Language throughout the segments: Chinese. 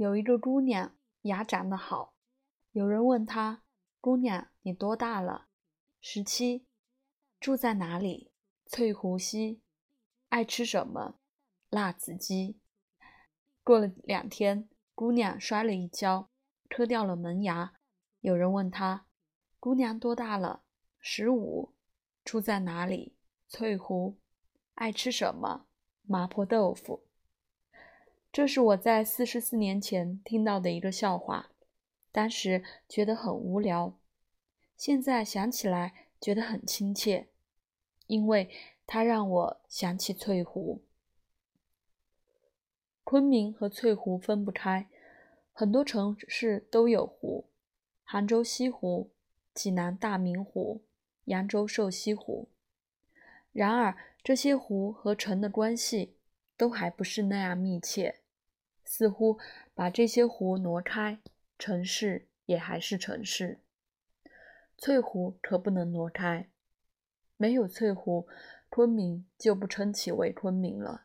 有一个姑娘，牙长得好。有人问她：“姑娘，你多大了？”“十七。”“住在哪里？”“翠湖西。”“爱吃什么？”“辣子鸡。”过了两天，姑娘摔了一跤，磕掉了门牙。有人问她：“姑娘多大了？”“十五。”“住在哪里？”“翠湖。”“爱吃什么？”“麻婆豆腐。”这是我在四十四年前听到的一个笑话，当时觉得很无聊，现在想起来觉得很亲切，因为它让我想起翠湖。昆明和翠湖分不开，很多城市都有湖，杭州西湖、济南大明湖、扬州瘦西湖。然而，这些湖和城的关系都还不是那样密切。似乎把这些湖挪开，城市也还是城市。翠湖可不能挪开，没有翠湖，昆明就不称其为昆明了。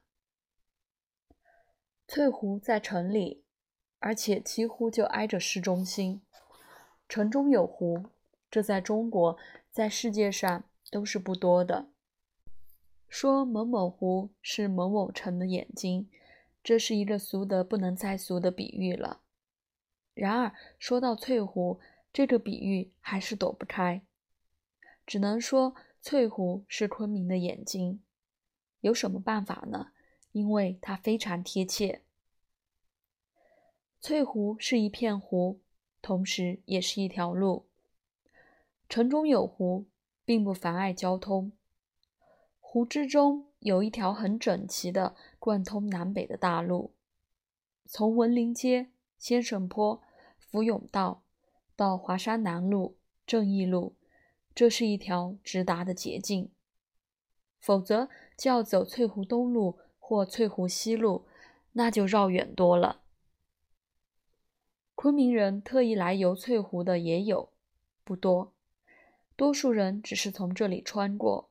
翠湖在城里，而且几乎就挨着市中心。城中有湖，这在中国，在世界上都是不多的。说某某湖是某某城的眼睛。这是一个俗得不能再俗的比喻了。然而，说到翠湖，这个比喻还是躲不开，只能说翠湖是昆明的眼睛。有什么办法呢？因为它非常贴切。翠湖是一片湖，同时也是一条路。城中有湖，并不妨碍交通。湖之中。有一条很整齐的贯通南北的大路，从文林街、先生坡、福永道到华山南路、正义路，这是一条直达的捷径。否则就要走翠湖东路或翠湖西路，那就绕远多了。昆明人特意来游翠湖的也有，不多，多数人只是从这里穿过。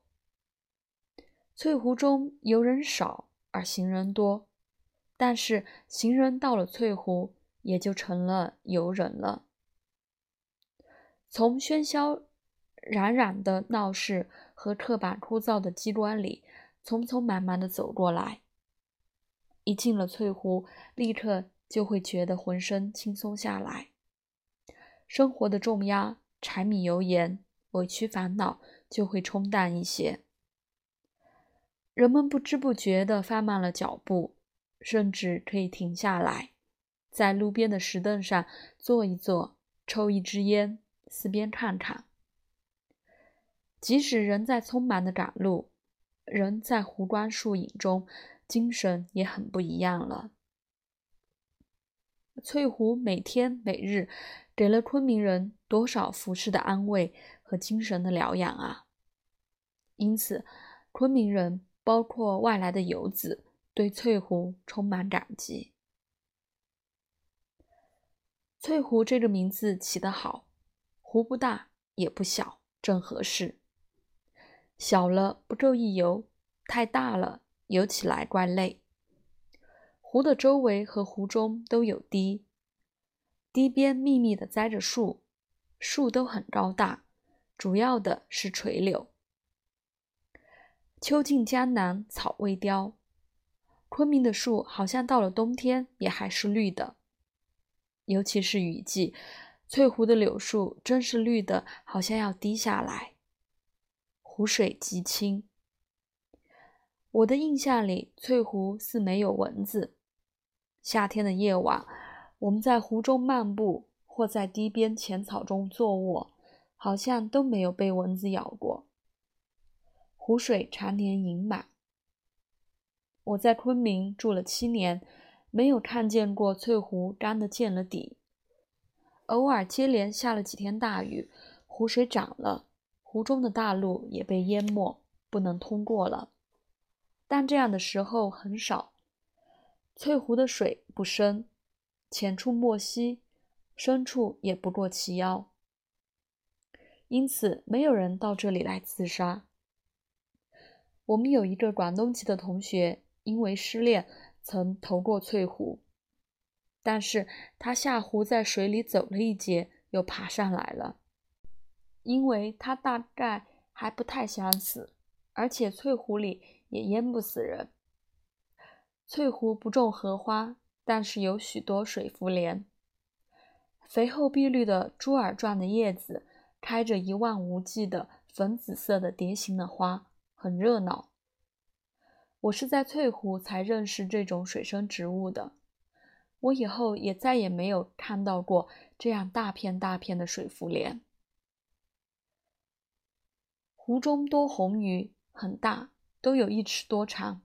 翠湖中游人少而行人多，但是行人到了翠湖，也就成了游人了。从喧嚣攘攘的闹市和刻板枯燥的机关里，匆匆忙忙地走过来，一进了翠湖，立刻就会觉得浑身轻松下来，生活的重压、柴米油盐、委屈烦恼就会冲淡一些。人们不知不觉地放慢了脚步，甚至可以停下来，在路边的石凳上坐一坐，抽一支烟，四边看看。即使人在匆忙的赶路，人在湖光树影中，精神也很不一样了。翠湖每天每日给了昆明人多少服饰的安慰和精神的疗养啊！因此，昆明人。包括外来的游子，对翠湖充满感激。翠湖这个名字起得好，湖不大也不小，正合适。小了不够一游，太大了游起来怪累。湖的周围和湖中都有堤，堤边密密的栽着树，树都很高大，主要的是垂柳。秋尽江南草未凋，昆明的树好像到了冬天也还是绿的，尤其是雨季，翠湖的柳树真是绿的，好像要滴下来。湖水极清，我的印象里，翠湖似没有蚊子。夏天的夜晚，我们在湖中漫步，或在堤边浅草中坐卧，好像都没有被蚊子咬过。湖水常年盈满。我在昆明住了七年，没有看见过翠湖干得见了底。偶尔接连下了几天大雨，湖水涨了，湖中的大路也被淹没，不能通过了。但这样的时候很少。翠湖的水不深，浅处没溪，深处也不过齐腰，因此没有人到这里来自杀。我们有一个广东籍的同学，因为失恋，曾投过翠湖。但是他下湖在水里走了一截，又爬上来了，因为他大概还不太想死，而且翠湖里也淹不死人。翠湖不种荷花，但是有许多水浮莲，肥厚碧绿的珠耳状的叶子，开着一望无际的粉紫色的蝶形的花，很热闹。我是在翠湖才认识这种水生植物的。我以后也再也没有看到过这样大片大片的水浮莲。湖中多红鱼，很大，都有一尺多长。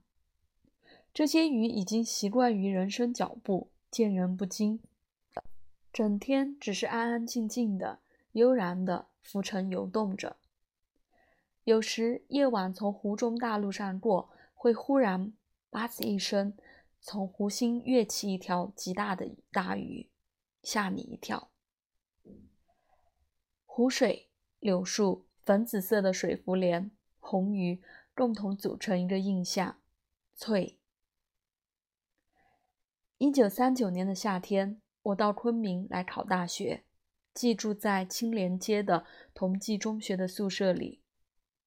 这些鱼已经习惯于人生脚步，见人不惊，整天只是安安静静的、悠然的浮沉游动着。有时夜晚从湖中大路上过，会忽然“吧唧”一声。从湖心跃起一条极大的大鱼，吓你一跳。湖水、柳树、粉紫色的水浮莲、红鱼，共同组成一个印象：翠。一九三九年的夏天，我到昆明来考大学，寄住在青莲街的同济中学的宿舍里，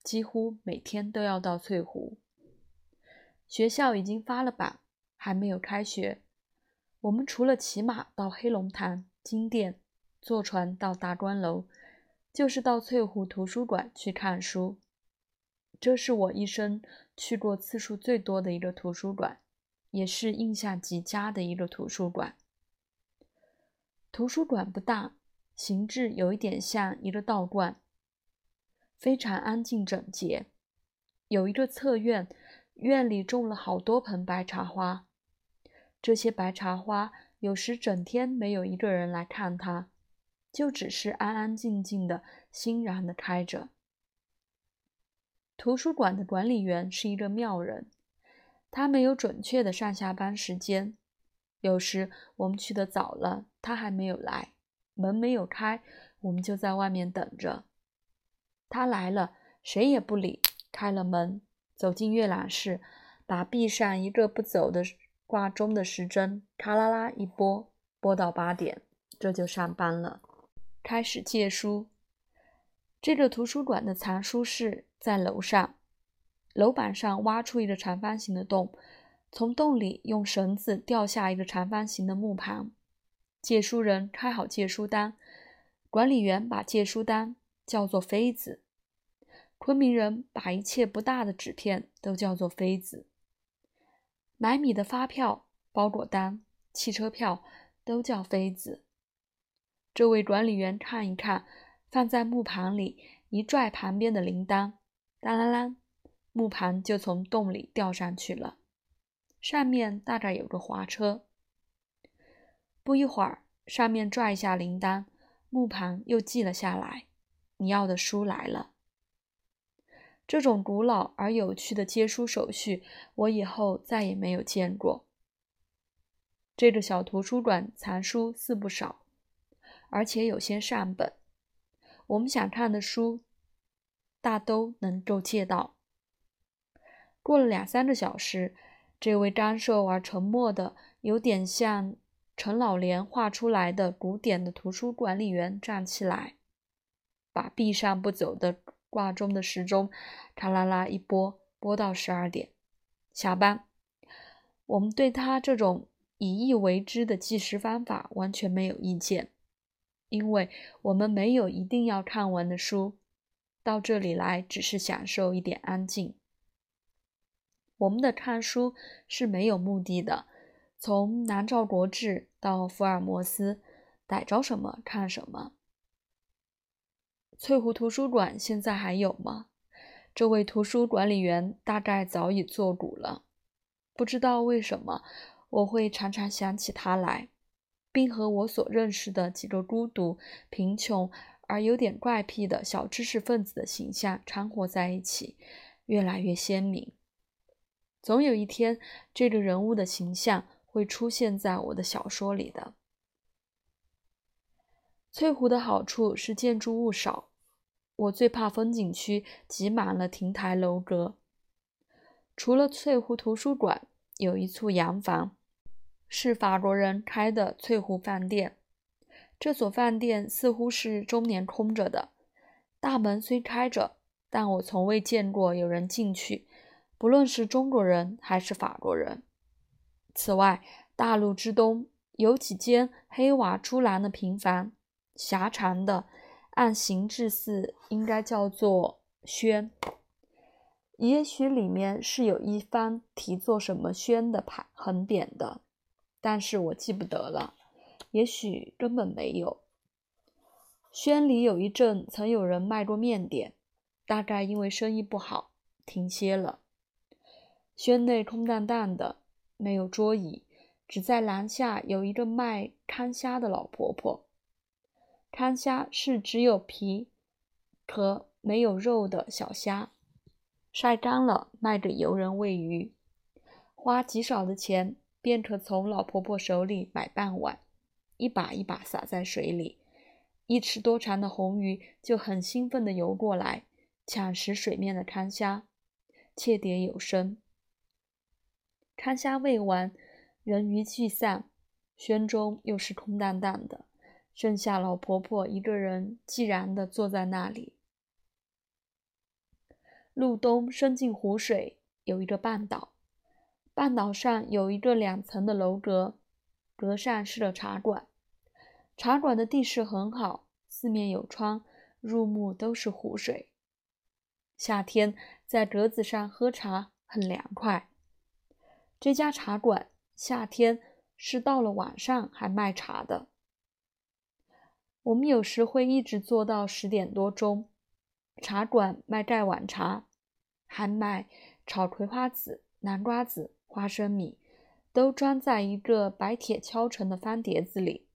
几乎每天都要到翠湖。学校已经发了榜。还没有开学，我们除了骑马到黑龙潭、金殿，坐船到达观楼，就是到翠湖图书馆去看书。这是我一生去过次数最多的一个图书馆，也是印象极佳的一个图书馆。图书馆不大，形制有一点像一个道观，非常安静整洁。有一个侧院，院里种了好多盆白茶花。这些白茶花有时整天没有一个人来看它，就只是安安静静的、欣然的开着。图书馆的管理员是一个妙人，他没有准确的上下班时间。有时我们去的早了，他还没有来，门没有开，我们就在外面等着。他来了，谁也不理，开了门，走进阅览室，把壁上一个不走的。挂钟的时针咔啦啦一拨，拨到八点，这就上班了。开始借书。这个图书馆的藏书室在楼上，楼板上挖出一个长方形的洞，从洞里用绳子吊下一个长方形的木盘。借书人开好借书单，管理员把借书单叫做妃子。昆明人把一切不大的纸片都叫做飞子。买米的发票、包裹单、汽车票都叫飞子。这位管理员看一看，放在木盘里，一拽旁边的铃铛，当啷啷，木盘就从洞里掉上去了。上面大概有个滑车。不一会儿，上面拽一下铃铛，木盘又记了下来。你要的书来了。这种古老而有趣的接书手续，我以后再也没有见过。这个小图书馆藏书似不少，而且有些善本，我们想看的书，大都能够借到。过了两三个小时，这位干瘦而沉默的、有点像陈老莲画出来的古典的图书管理员站起来，把壁上不走的。挂钟的时钟，咔啦啦一拨，拨到十二点，下班。我们对他这种以意为之的计时方法完全没有意见，因为我们没有一定要看完的书，到这里来只是享受一点安静。我们的看书是没有目的的，从南诏国志到福尔摩斯，逮着什么看什么。翠湖图书馆现在还有吗？这位图书管理员大概早已作古了。不知道为什么，我会常常想起他来，并和我所认识的几个孤独、贫穷而有点怪癖的小知识分子的形象掺和在一起，越来越鲜明。总有一天，这个人物的形象会出现在我的小说里的。翠湖的好处是建筑物少，我最怕风景区挤满了亭台楼阁。除了翠湖图书馆有一处洋房，是法国人开的翠湖饭店。这所饭店似乎是终年空着的，大门虽开着，但我从未见过有人进去，不论是中国人还是法国人。此外，大路之东有几间黑瓦朱蓝的平房，狭长的，按形制似应该叫做轩。也许里面是有一方题作什么轩的牌横匾的，但是我记不得了。也许根本没有。轩里有一阵曾有人卖过面点，大概因为生意不好，停歇了。轩内空荡荡的，没有桌椅，只在廊下有一个卖看虾的老婆婆。看虾是只有皮和没有肉的小虾，晒干了卖给游人喂鱼，花极少的钱便可从老婆婆手里买半碗。一把一把撒在水里，一尺多长的红鱼就很兴奋地游过来，抢食水面的看虾，切碟有声。看虾喂完，人鱼聚散，轩中又是空荡荡的，剩下老婆婆一个人寂然地坐在那里。路东伸进湖水，有一个半岛，半岛上有一个两层的楼阁。阁上是个茶馆，茶馆的地势很好，四面有窗，入目都是湖水。夏天在阁子上喝茶很凉快。这家茶馆夏天是到了晚上还卖茶的。我们有时会一直坐到十点多钟。茶馆卖盖碗茶，还卖炒葵花籽、南瓜子、花生米。都装在一个白铁敲成的方碟子里。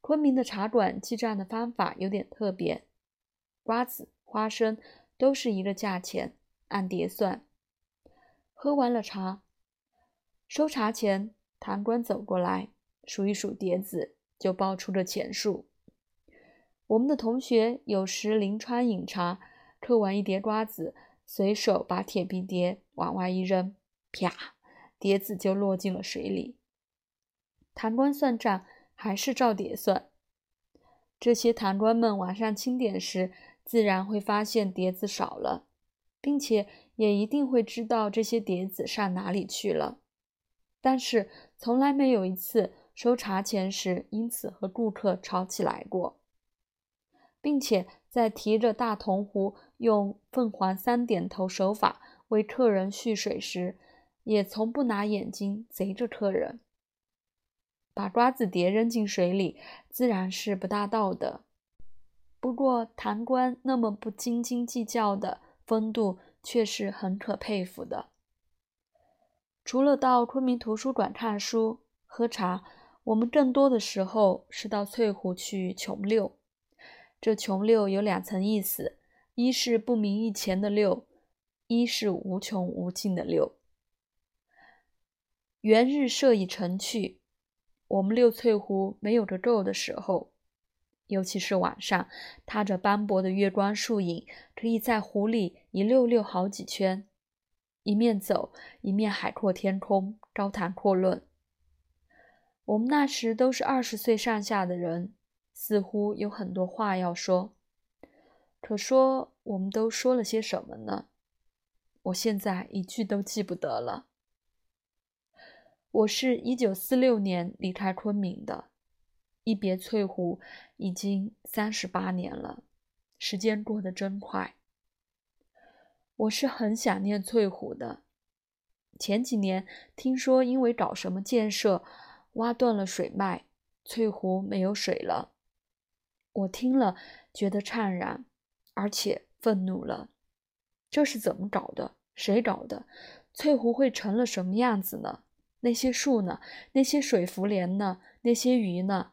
昆明的茶馆记账的方法有点特别，瓜子、花生都是一个价钱，按碟算。喝完了茶，收茶钱，堂官走过来数一数碟子，就报出了钱数。我们的同学有时临窗饮茶，嗑完一碟瓜子，随手把铁皮碟往外一扔，啪！碟子就落进了水里。堂官算账还是照碟算。这些堂官们晚上清点时，自然会发现碟子少了，并且也一定会知道这些碟子上哪里去了。但是从来没有一次收茶钱时因此和顾客吵起来过，并且在提着大铜壶用凤凰三点头手法为客人蓄水时。也从不拿眼睛贼着客人，把瓜子碟扔进水里，自然是不大道德。不过堂官那么不斤斤计较的风度，却是很可佩服的。除了到昆明图书馆看书、喝茶，我们更多的时候是到翠湖去穷溜。这穷溜有两层意思：一是不明一钱的溜，一是无穷无尽的溜。元日射已晨去，我们六翠湖没有个够的时候，尤其是晚上，踏着斑驳的月光树影，可以在湖里一溜溜好几圈，一面走一面海阔天空，高谈阔论。我们那时都是二十岁上下的人，似乎有很多话要说，可说我们都说了些什么呢？我现在一句都记不得了。我是一九四六年离开昆明的，一别翠湖已经三十八年了，时间过得真快。我是很想念翠湖的。前几年听说因为搞什么建设，挖断了水脉，翠湖没有水了。我听了觉得怅然，而且愤怒了。这是怎么搞的？谁搞的？翠湖会成了什么样子呢？那些树呢？那些水浮莲呢？那些鱼呢？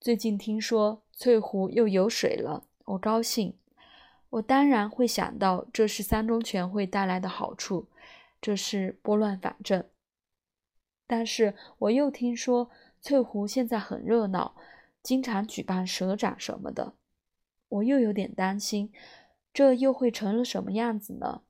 最近听说翠湖又有水了，我高兴。我当然会想到这是三中全会带来的好处，这是拨乱反正。但是我又听说翠湖现在很热闹，经常举办蛇展什么的，我又有点担心，这又会成了什么样子呢？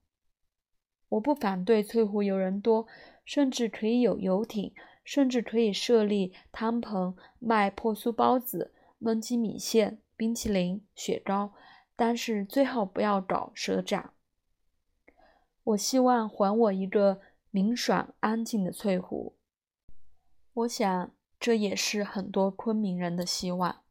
我不反对翠湖游人多，甚至可以有游艇，甚至可以设立汤棚卖破酥包子、焖鸡米线、冰淇淋、雪糕，但是最好不要搞蛇展。我希望还我一个明爽安静的翠湖。我想，这也是很多昆明人的希望。